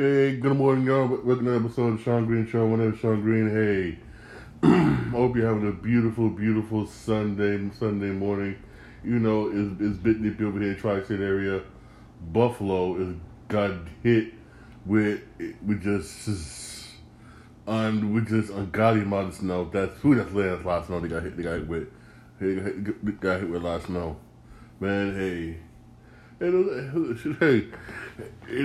Hey, good morning, y'all. Welcome to episode of Shawn Green Show. My name is Shawn Green. Hey, hope you're having a beautiful, beautiful Sunday Sunday morning. You know, it's, it's bit nippy over here in tri-state area. Buffalo is got hit with with just on with just ungodly amount of snow. That's who that's laying last snow. They got hit. They got hit with. They got hit, got hit with last snow. Man, hey. Hey, you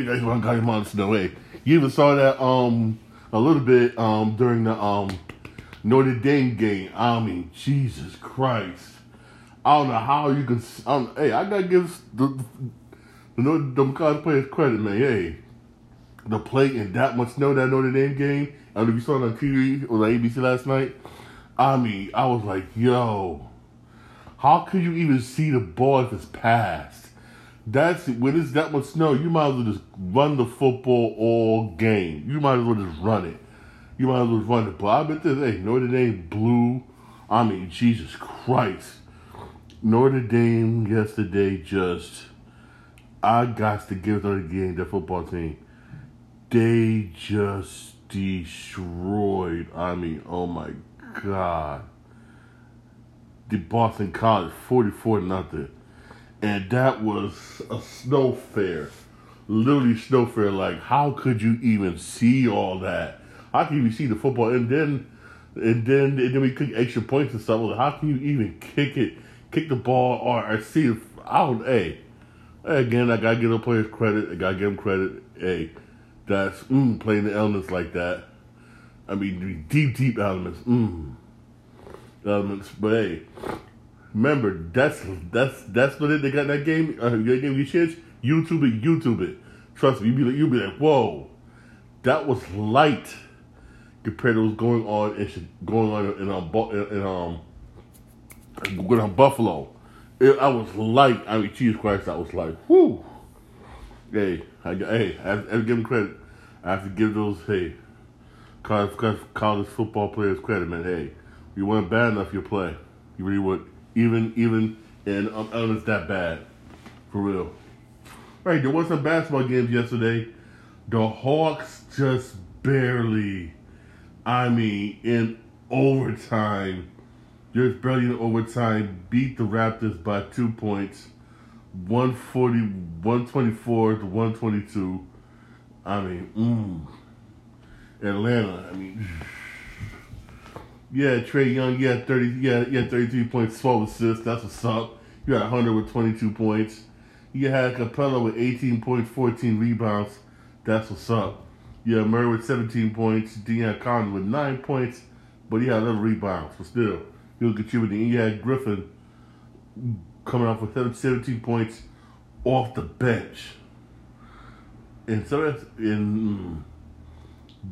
guys, one guy months no way. You even saw that um a little bit um during the um Notre Dame game. I mean, Jesus Christ! I don't know how you can. I hey, I gotta give the the Notre Dame players credit, man. Hey, the play in that much snow that Notre Dame game. I don't know if you saw it on TV or the ABC last night. I mean, I was like, yo, how could you even see the ball if it's passed? That's it when it's that much snow, you might as well just run the football all game. You might as well just run it. You might as well run it. But I bet this, hey, Notre Dame blew. I mean, Jesus Christ. Notre Dame yesterday just, I got to give Notre Dame, the football team, they just destroyed. I mean, oh my God. The Boston College, 44 nothing and that was a snow fair, literally snow fair. Like, how could you even see all that? How can you see the football? And then, and then, and then we kick extra points and stuff. Like, how can you even kick it, kick the ball, or, or see it out? Hey, again, I gotta give the players credit. I gotta give them credit. Hey, that's mm, playing the elements like that. I mean, deep, deep elements. Mm, elements. But hey, Remember, that's that's that's what it they got that game. Uh, that game you chance. YouTube it, YouTube it. Trust me, you be like, you be like, whoa, that was light compared to what's going on in going on in um in, um going on Buffalo. It, I was light. I mean, Jesus Christ, I was like, whoo. Hey, I, hey, I, I give them credit. I have to give those hey college, college football players credit, man. Hey, you weren't bad enough, you play. You really would even even and um, and it's that bad, for real. Right, there was some basketball games yesterday. The Hawks just barely, I mean, in overtime, just barely in overtime, beat the Raptors by two points, 140, 124 to 122. I mean, mm. Atlanta, I mean. Yeah, Trae Young, yeah, thirty, yeah, yeah, thirty-three points, twelve assists. That's what's up. You had Hunter with twenty-two points. You had Capela with eighteen points, fourteen rebounds. That's what's up. You had Murray with seventeen points. Deion Collins with nine points, but he had eleven rebounds. But still, he was contributing. You had Griffin coming off with 17 points off the bench. And so that's in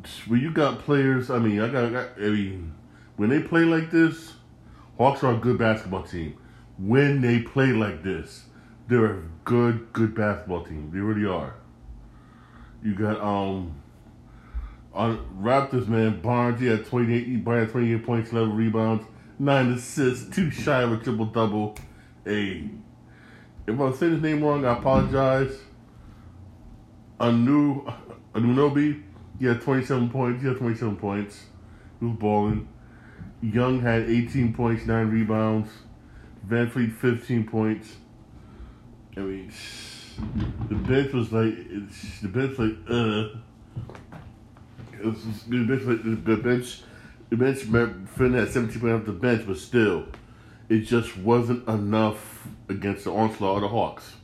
mm, when you got players. I mean, I got I mean when they play like this, Hawks are a good basketball team. When they play like this, they're a good, good basketball team. They really are. You got um on Raptors, man, Barnes, he had 28, Barnes 28 points, 11 rebounds, 9 assists, too shy of a triple double. A if I'm saying his name wrong, I apologize. Anu, Anunoby, he had 27 points, he had 27 points. He was balling. Young had 18 points, 9 rebounds. VanVleet 15 points. I mean, the bench was like, the bench like, uh. Was, the bench, like, the bench, the bench, Finn had 17 points off the bench, but still, it just wasn't enough against the onslaught of the Hawks.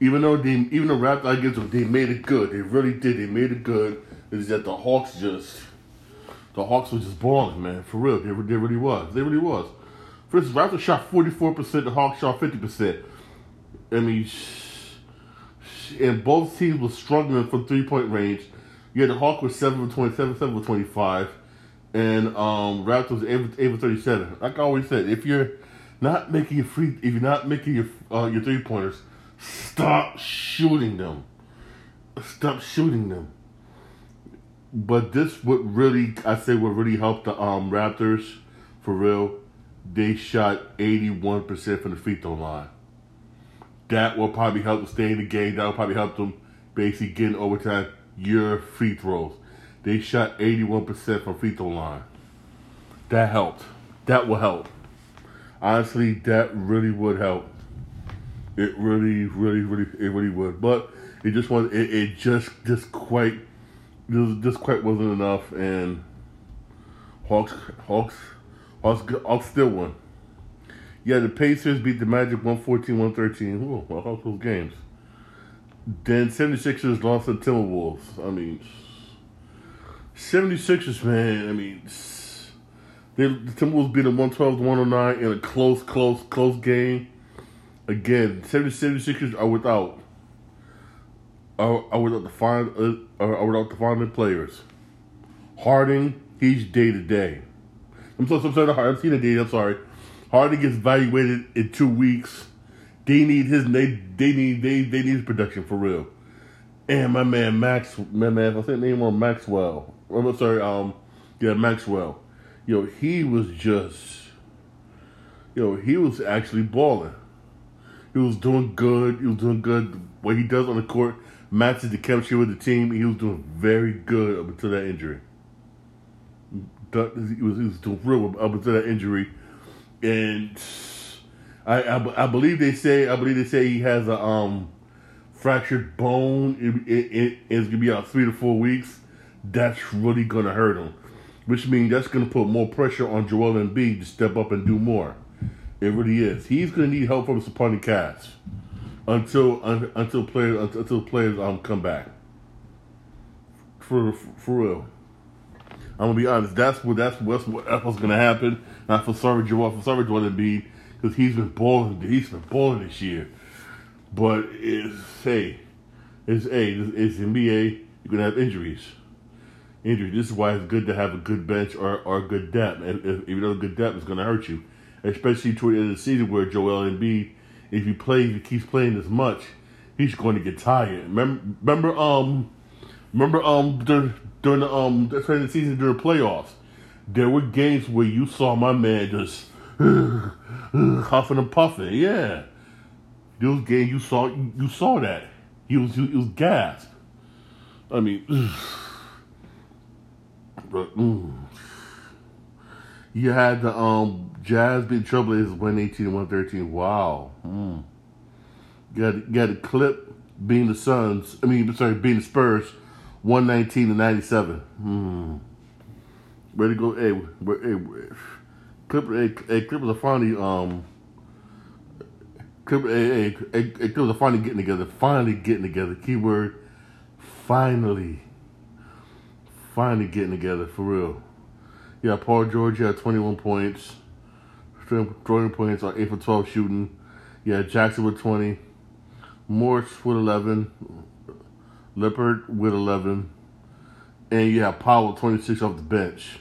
Even though they, even the Raptors against them, they made it good. They really did. They made it good. It's that the Hawks just the Hawks was just balling, man. For real, they, they really was. They really was. First, Raptors shot forty four percent. The Hawks shot fifty percent. I mean, and both teams were struggling from three point range. Yeah, the Hawks was seven for twenty seven, seven for twenty five, and um, Raptors was eight, eight for thirty seven. Like I always said, if you're not making your free, if you're not making your uh, your three pointers, stop shooting them. Stop shooting them. But this would really, I say, would really help the um, Raptors for real. They shot 81% from the free throw line. That will probably help them stay in the game. That will probably help them basically get in overtime your free throws. They shot 81% from free throw line. That helped. That will help. Honestly, that really would help. It really, really, really, it really would. But it just was. It, it just, just quite, just, just quite wasn't enough. And Hawks, Hawks, Hawks, Hawks still won. Yeah, the Pacers beat the Magic 114-113. Ooh, well, those games. Then 76ers lost to Timberwolves. I mean, 76ers, man. I mean, they, the Timberwolves beat them 112 to 109 in a close, close, close game. Again, 76ers are without. Are, are without the fine, uh, are without the following players. Harden, he's day to day. I'm so, so sorry. I'm sorry. day. I'm sorry. Harden gets evaluated in two weeks. They need his they they need they they need his production for real. And my man Max, my man, I said name on Maxwell. I'm sorry, um, yeah, Maxwell. Yo, he was just, yo, he was actually balling. He was doing good. He was doing good. What he does on the court matches the chemistry with the team. He was doing very good up until that injury. He was, he was doing real up until that injury, and I, I, I believe they say I believe they say he has a um fractured bone. It, it, it, it's gonna be out three to four weeks. That's really gonna hurt him, which means that's gonna put more pressure on Joel Embiid to step up and do more. It really is. He's gonna need help from the supporting cast until until players until players um come back. For for real. I'm gonna be honest. That's what that's what's what that's what's gonna happen. Not for sorry Joel. Feel sorry Joel Embiid because he's been balling. He's been balling this year. But it's hey, it's a it's NBA. You're gonna have injuries. Injuries. This is why it's good to have a good bench or, or a good depth. If, if you know good depth is gonna hurt you, especially toward the end of the season where Joel Embiid, if he plays, if he keeps playing this much, he's going to get tired. Remember, remember, um, remember, um, during, during the um, during the season during the playoffs, there were games where you saw my man just huffing and puffing. Yeah, those games you saw you saw that he was he was gasped. I mean, but, mm. You had the um Jazz beat Trailblazers one eighteen and one thirteen. Wow. Mm. Got got a clip being the Suns. I mean, sorry, being the Spurs, one nineteen to ninety seven. Hmm. Where to go? Hey, where, hey, Clippers, hey, hey, Clippers are finally um. Clippers, hey, hey, hey, Clippers are finally getting together. Finally getting together. Keyword, finally. Finally getting together for real. Yeah, Paul George had 21 points. Throwing points on 8 for 12 shooting. Yeah, Jackson with 20. Morris with 11. Lippert with 11. And you have Powell 26 off the bench.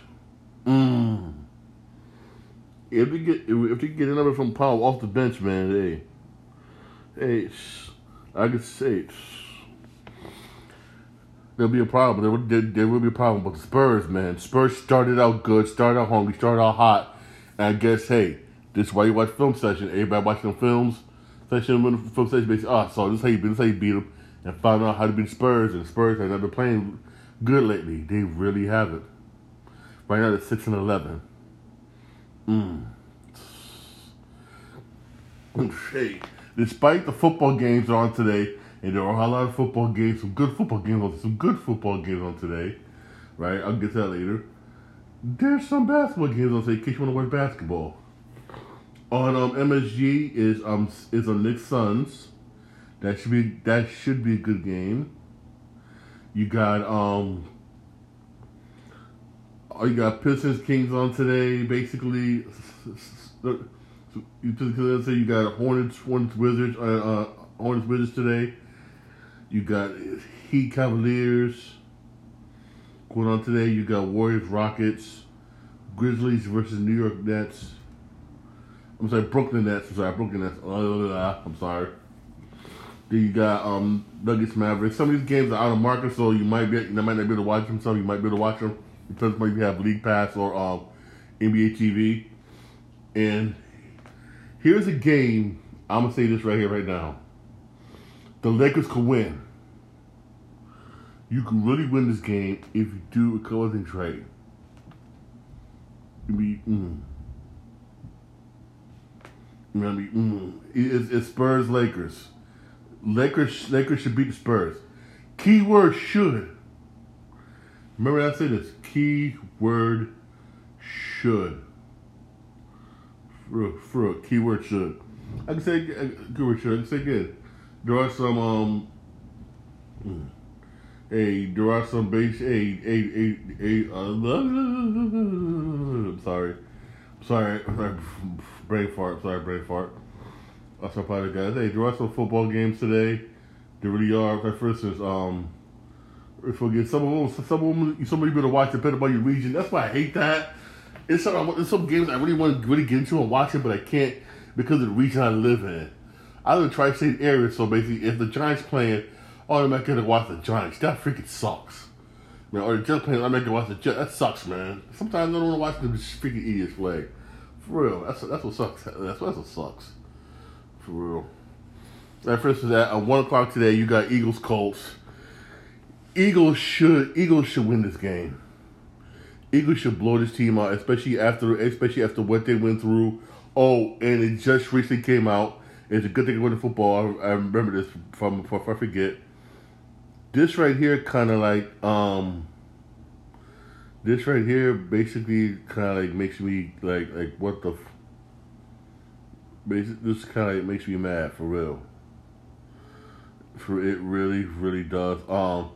Mmm. If they get if they get another from Powell off the bench, man, hey, hey, I could say there'll be a problem. There, will, there, there will be a problem. But the Spurs, man, Spurs started out good, started out hungry, started out hot, and I guess hey, this is why you watch film session. Everybody watching films session, film session, basically, ah, so this is how you beat, this is how you beat them, and find out how to beat Spurs. And Spurs have been playing good lately. They really haven't. Right now, they're six and eleven. Mm. Hey, despite the football games on today, and there are a lot of football games, some good football games on some good football games on today, right? I'll get to that later. There's some basketball games on today in case you want to watch basketball. On um, MSG is um is a Knicks Suns. That should be that should be a good game. You got um Oh, you got Pistons Kings on today. Basically, you say you got Hornets Hornets Wizards uh, uh, Hornets Wizards today. You got Heat Cavaliers going on today. You got Warriors Rockets, Grizzlies versus New York Nets. I'm sorry, Brooklyn Nets. I'm sorry, Brooklyn Nets. I'm sorry. Then you got um, Nuggets Mavericks. Some of these games are out of market, so you might be you might not be able to watch them. Some you might be able to watch them Depends on if you have League Pass or um, NBA TV. And here's a game. I'm gonna say this right here, right now. The Lakers could win. You can really win this game if you do a things right. You be, mm. I mean? Mm. It's, it's Spurs Lakers. Lakers Lakers should beat the Spurs. Keyword should. Remember I said this. Keyword should. For, for keyword should. I can say keyword should. I can say good. There are some um. Hey, there are some base. Hey, hey, hey. Uh, I'm sorry. Sorry, sorry, brain fart. Sorry, brain fart. My part of guys. Hey, there are some football games today. There really are. Like for instance, um, forget some of them. Some of them, somebody better watch depending on your region. That's why I hate that. It's some, it's some games I really want to really get into and watch it, but I can't because of the region I live in. I live in tri-state area, so basically, if the Giants playing, oh, I'm not gonna watch the Giants. That freaking sucks. Man, or the Jets playing, I'm not gonna watch the Jets. That sucks, man. Sometimes I don't want to watch the freaking idiots play. For real, that's that's what sucks. That's, that's what sucks. For real. That first is at one o'clock today. You got Eagles Colts. Eagles should Eagles should win this game. Eagles should blow this team out, especially after especially after what they went through. Oh, and it just recently came out. It's a good thing to win football. I, I remember this from if I forget. This right here kind of like um. This right here basically kind of like makes me like like what the. This kind of like makes me mad for real. For it really really does. Um,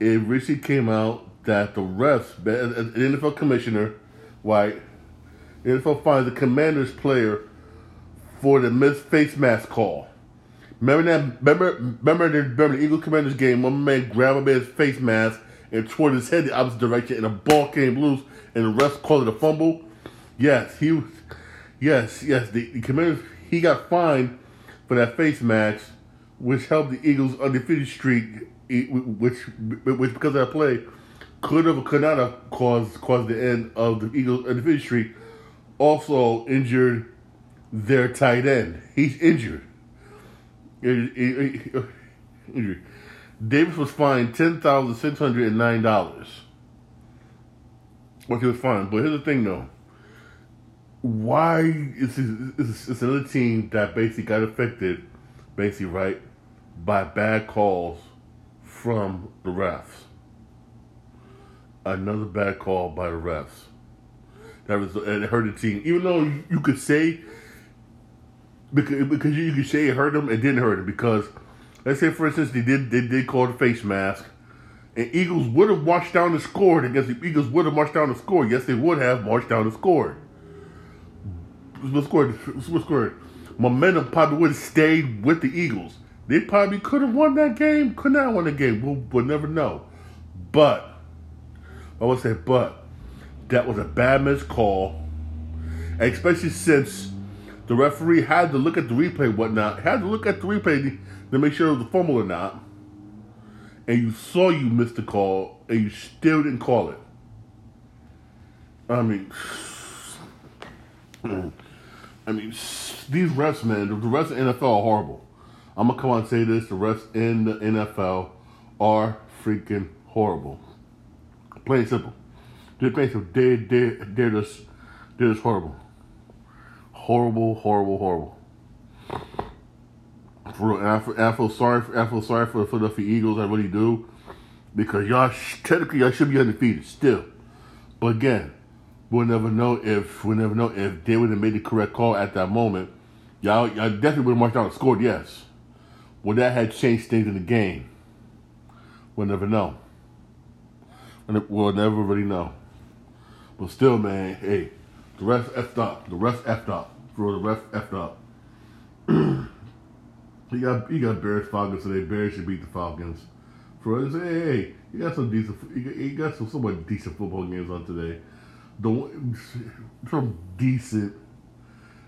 it recently came out that the refs, the NFL commissioner, White, NFL finds the Commanders player for the missed face mask call. Remember that? Remember, remember the, remember the Eagles Commanders game? One man grabbed a man's face mask and toward his head the opposite direction, and the ball came loose, and the refs called it a fumble. Yes, he. Yes, yes. The, the Commanders he got fined for that face mask, which helped the Eagles' undefeated streak, which which because of that play could have could not have caused caused the end of the Eagles undefeated streak. Also injured their tight end. He's injured. Injured. Davis was fined ten thousand six hundred and nine dollars. He was fined, but here's the thing though. Why is it's, another team that basically got affected, basically right, by bad calls from the refs. Another bad call by the refs. That was it hurt the team. Even though you could say because because you could say it hurt them, it didn't hurt them because let's say for instance they did they did call the face mask, and Eagles would have marched down the score. I guess the Eagles would have marched down the score. Yes, they would have marched down the score. What scored? What? Momentum probably would have stayed with the Eagles. They probably could have won that game. Could not have won the game. We'll, we'll never know. But I would say, but that was a bad missed call, especially since the referee had to look at the replay, whatnot, had to look at the replay to make sure it was a fumble or not. And you saw you missed the call, and you still didn't call it. I mean, I mean, these refs, man, the refs in the NFL are horrible. I'm gonna come on and say this: the refs in the NFL are freaking horrible. Plain simple. Plain simple. They they they're just they're just horrible. Horrible, horrible, horrible. For real, I, feel, I feel sorry. For, I feel sorry for the Philadelphia Eagles. I really do, because y'all technically y'all should be undefeated still. But again, we'll never know if we'll never know if they would have made the correct call at that moment. Y'all, y'all definitely would have marched out and scored. Yes, well that had changed things in the game. We'll never know. and We'll never really know. But still, man, hey, the rest effed up. The rest effed up. For the rest effed up. you got you got Bears Falcons today. Bears should beat the Falcons. For us, hey, hey, you got some decent. You got, got some somewhat decent football games on today. The some decent.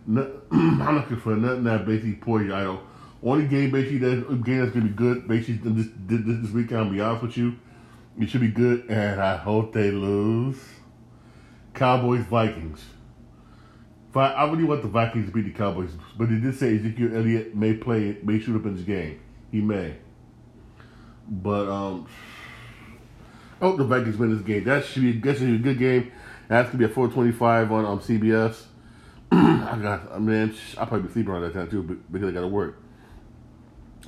Not, I'm not looking for nothing that basically poor you. I. Only game basically that game that's gonna be good basically this this, this weekend. I'll be honest with you it should be good, and I hope they lose. Cowboys Vikings. I really want the Vikings to beat the Cowboys, but they did say Ezekiel Elliott may play, may shoot up in this game. He may, but um, I hope the Vikings win this game. That should be that should be a good game. That's gonna be at four twenty five on um, CBS. I got I mean I'll probably be sleeping around that time too because I gotta work.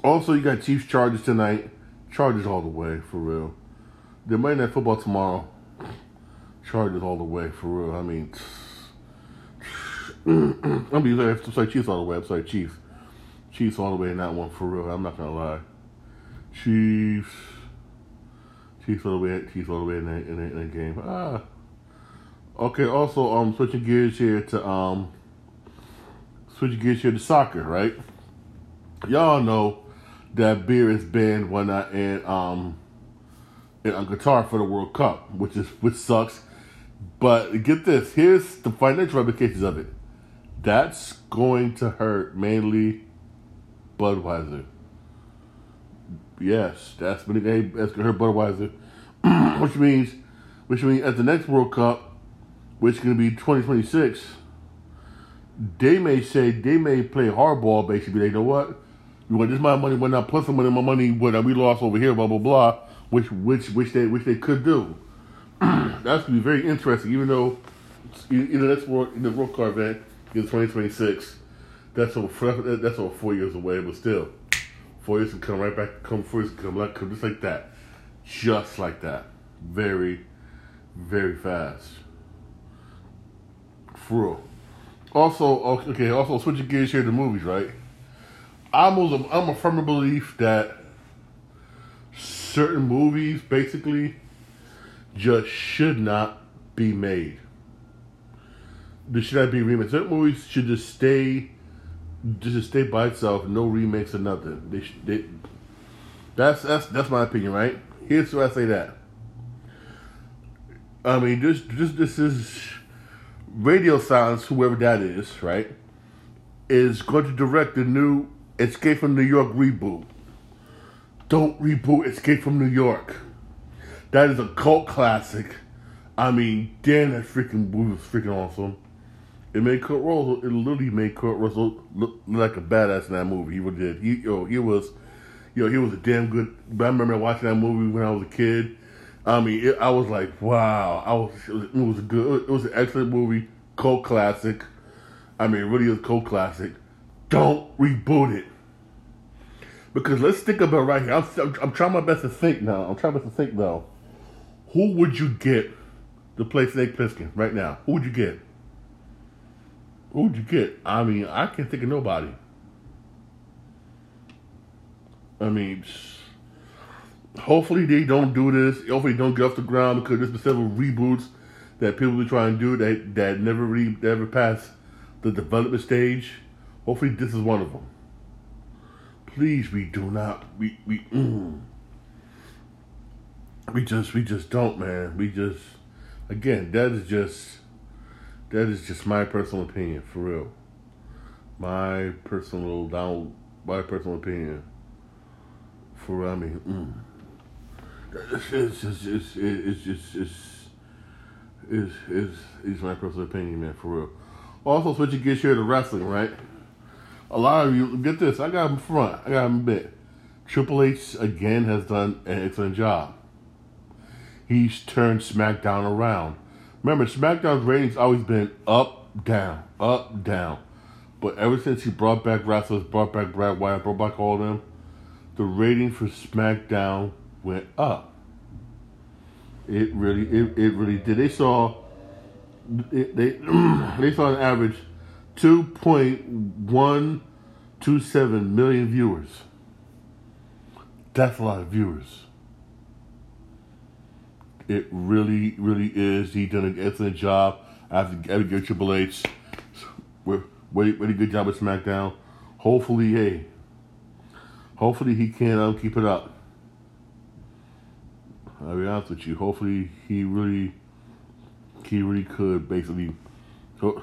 Also, you got Chiefs Chargers tonight. Chargers all the way for real. The Monday Football tomorrow. Chargers all the way for real. I mean, I'm be I'm sorry, Chiefs all the way. I'm sorry, Chiefs. Chiefs all the way in that one for real. I'm not gonna lie. Chiefs. Chiefs all the way. Chiefs all the way in that in that, in game. Ah. Okay. Also, um, switching gears here to um, switching gears here to soccer, right? Y'all know that beer is banned when I in um in Qatar for the World Cup, which is which sucks. But get this, here's the financial ramifications of it. That's going to hurt mainly Budweiser. Yes, that's that's gonna hurt Budweiser, which means, which means at the next World Cup, which is gonna be twenty twenty six, they may say they may play hardball. Basically, they know what you want this my money, but not plus some money, my money, what we lost over here, blah blah blah, which which which they which they could do. that's gonna be very interesting, even though you know that's world in the World Cup event twenty six. That's over that's over four years away, but still. Four years can come right back, come four years come like come just like that. Just like that. Very, very fast. For real. Also, okay, also switching gears here to movies, right? I'm I'm a firm belief that certain movies basically just should not be made. They should not be remade. Certain movies should just stay just stay by itself, no remakes or nothing. They, they that's that's that's my opinion, right? Here's why I say that. I mean, this this this is Radio Silence, whoever that is, right, is going to direct the new Escape from New York reboot. Don't reboot Escape from New York. That is a cult classic. I mean, damn, that freaking movie was freaking awesome. It made Kurt Russell. It literally made Kurt Russell look like a badass in that movie. He did. He yo, he was, yo, he was a damn good. I remember watching that movie when I was a kid. I mean, it, I was like, wow. I was. It was, it was a good. It was an excellent movie. Cult classic. I mean, it really is cult classic. Don't reboot it. Because let's think about right here. I'm, I'm, I'm trying my best to think now. I'm trying my best to think though. Who would you get to play Snake Plissken right now? Who would you get? Who'd you get? I mean, I can't think of nobody. I mean, hopefully they don't do this. Hopefully they don't get off the ground because there's been several reboots that people are trying to do that that never really ever pass the development stage. Hopefully this is one of them. Please, we do not. We we mm, we just we just don't, man. We just again that is just that is just my personal opinion, for real. My personal down, my personal opinion. For real, I mean, mm. it's just, it's, it's just, it's, it's, it's, it's my personal opinion, man, for real. Also, switching gears here to wrestling, right? A lot of you get this. I got him front. I got him bit. Triple H again has done an excellent job. He's turned SmackDown around. Remember, SmackDown's ratings always been up, down, up, down. But ever since he brought back wrestlers, brought back Bray Wyatt, brought back all of them, the rating for SmackDown went up. It really, it, it really did. They saw, they they saw an average two point one two seven million viewers. That's a lot of viewers. It really, really is. He done an excellent job after every Triple H. Really, a good job with SmackDown. Hopefully, hey, hopefully he can um, keep it up. I'll be honest with you. Hopefully he really, he really could basically so,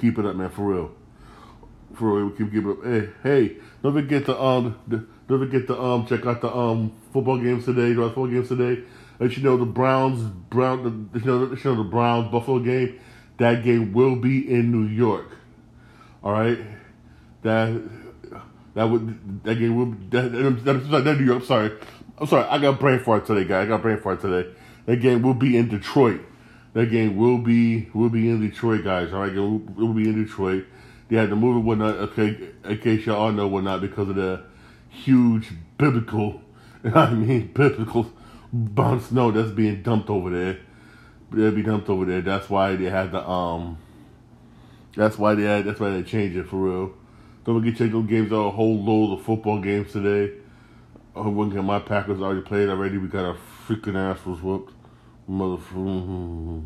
keep it up, man, for real. For real, we keep keep it up. Hey, hey, don't forget to um, don't forget to um, check out the um football games today. The football games today. Let you know the Browns, Brown, you know, you know the Browns Buffalo game. That game will be in New York. All right, that that would that game will that, that, that, that New York. Sorry, I'm sorry. I got brain fart today, guys. I got brain fart today. That game will be in Detroit. That game will be will be in Detroit, guys. All right, it will, it will be in Detroit. They had to move it whatnot. Okay, in case y'all all know whatnot because of the huge biblical, I mean biblical bounce snow that's being dumped over there. They'll be dumped over there. That's why they had the um. That's why they had. That's why they changed it for real. Don't forget check those games out. A whole load of football games today. Oh, when my Packers already played already. We got our freaking ass was whooped. Motherfucker. Mm,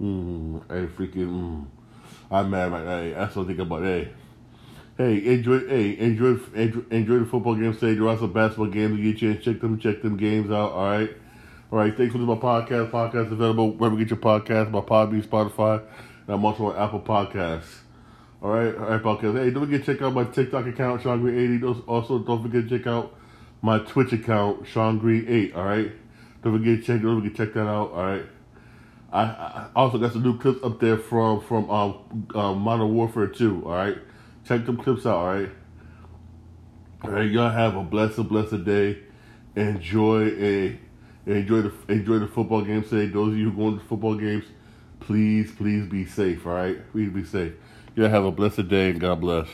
mm, hey, freaking. Mm. I'm mad right now. Hey, that's what I think about. Hey, hey, enjoy. Hey, enjoy. Enjoy, enjoy the football games today. There are some basketball games. You get and check them. Check them games out. All right. All right. Thanks for my podcast. Podcast available wherever you get your podcast. My Podbean, Spotify, and I'm also on Apple Podcasts. All right, all right, podcast. Hey, don't forget to check out my TikTok account, Shawn Green 80. Also, don't forget to check out my Twitch account, Shawn Green 8. All right. Don't forget to check. Don't forget to check that out. All right. I, I also got some new clips up there from from um, uh, Modern Warfare 2. All right. Check them clips out. All right. All right. Y'all have a blessed, blessed day. Enjoy a enjoy the enjoy the football games today. Those of you going to football games, please, please be safe. All right. Please be safe. Y'all have a blessed day and God bless.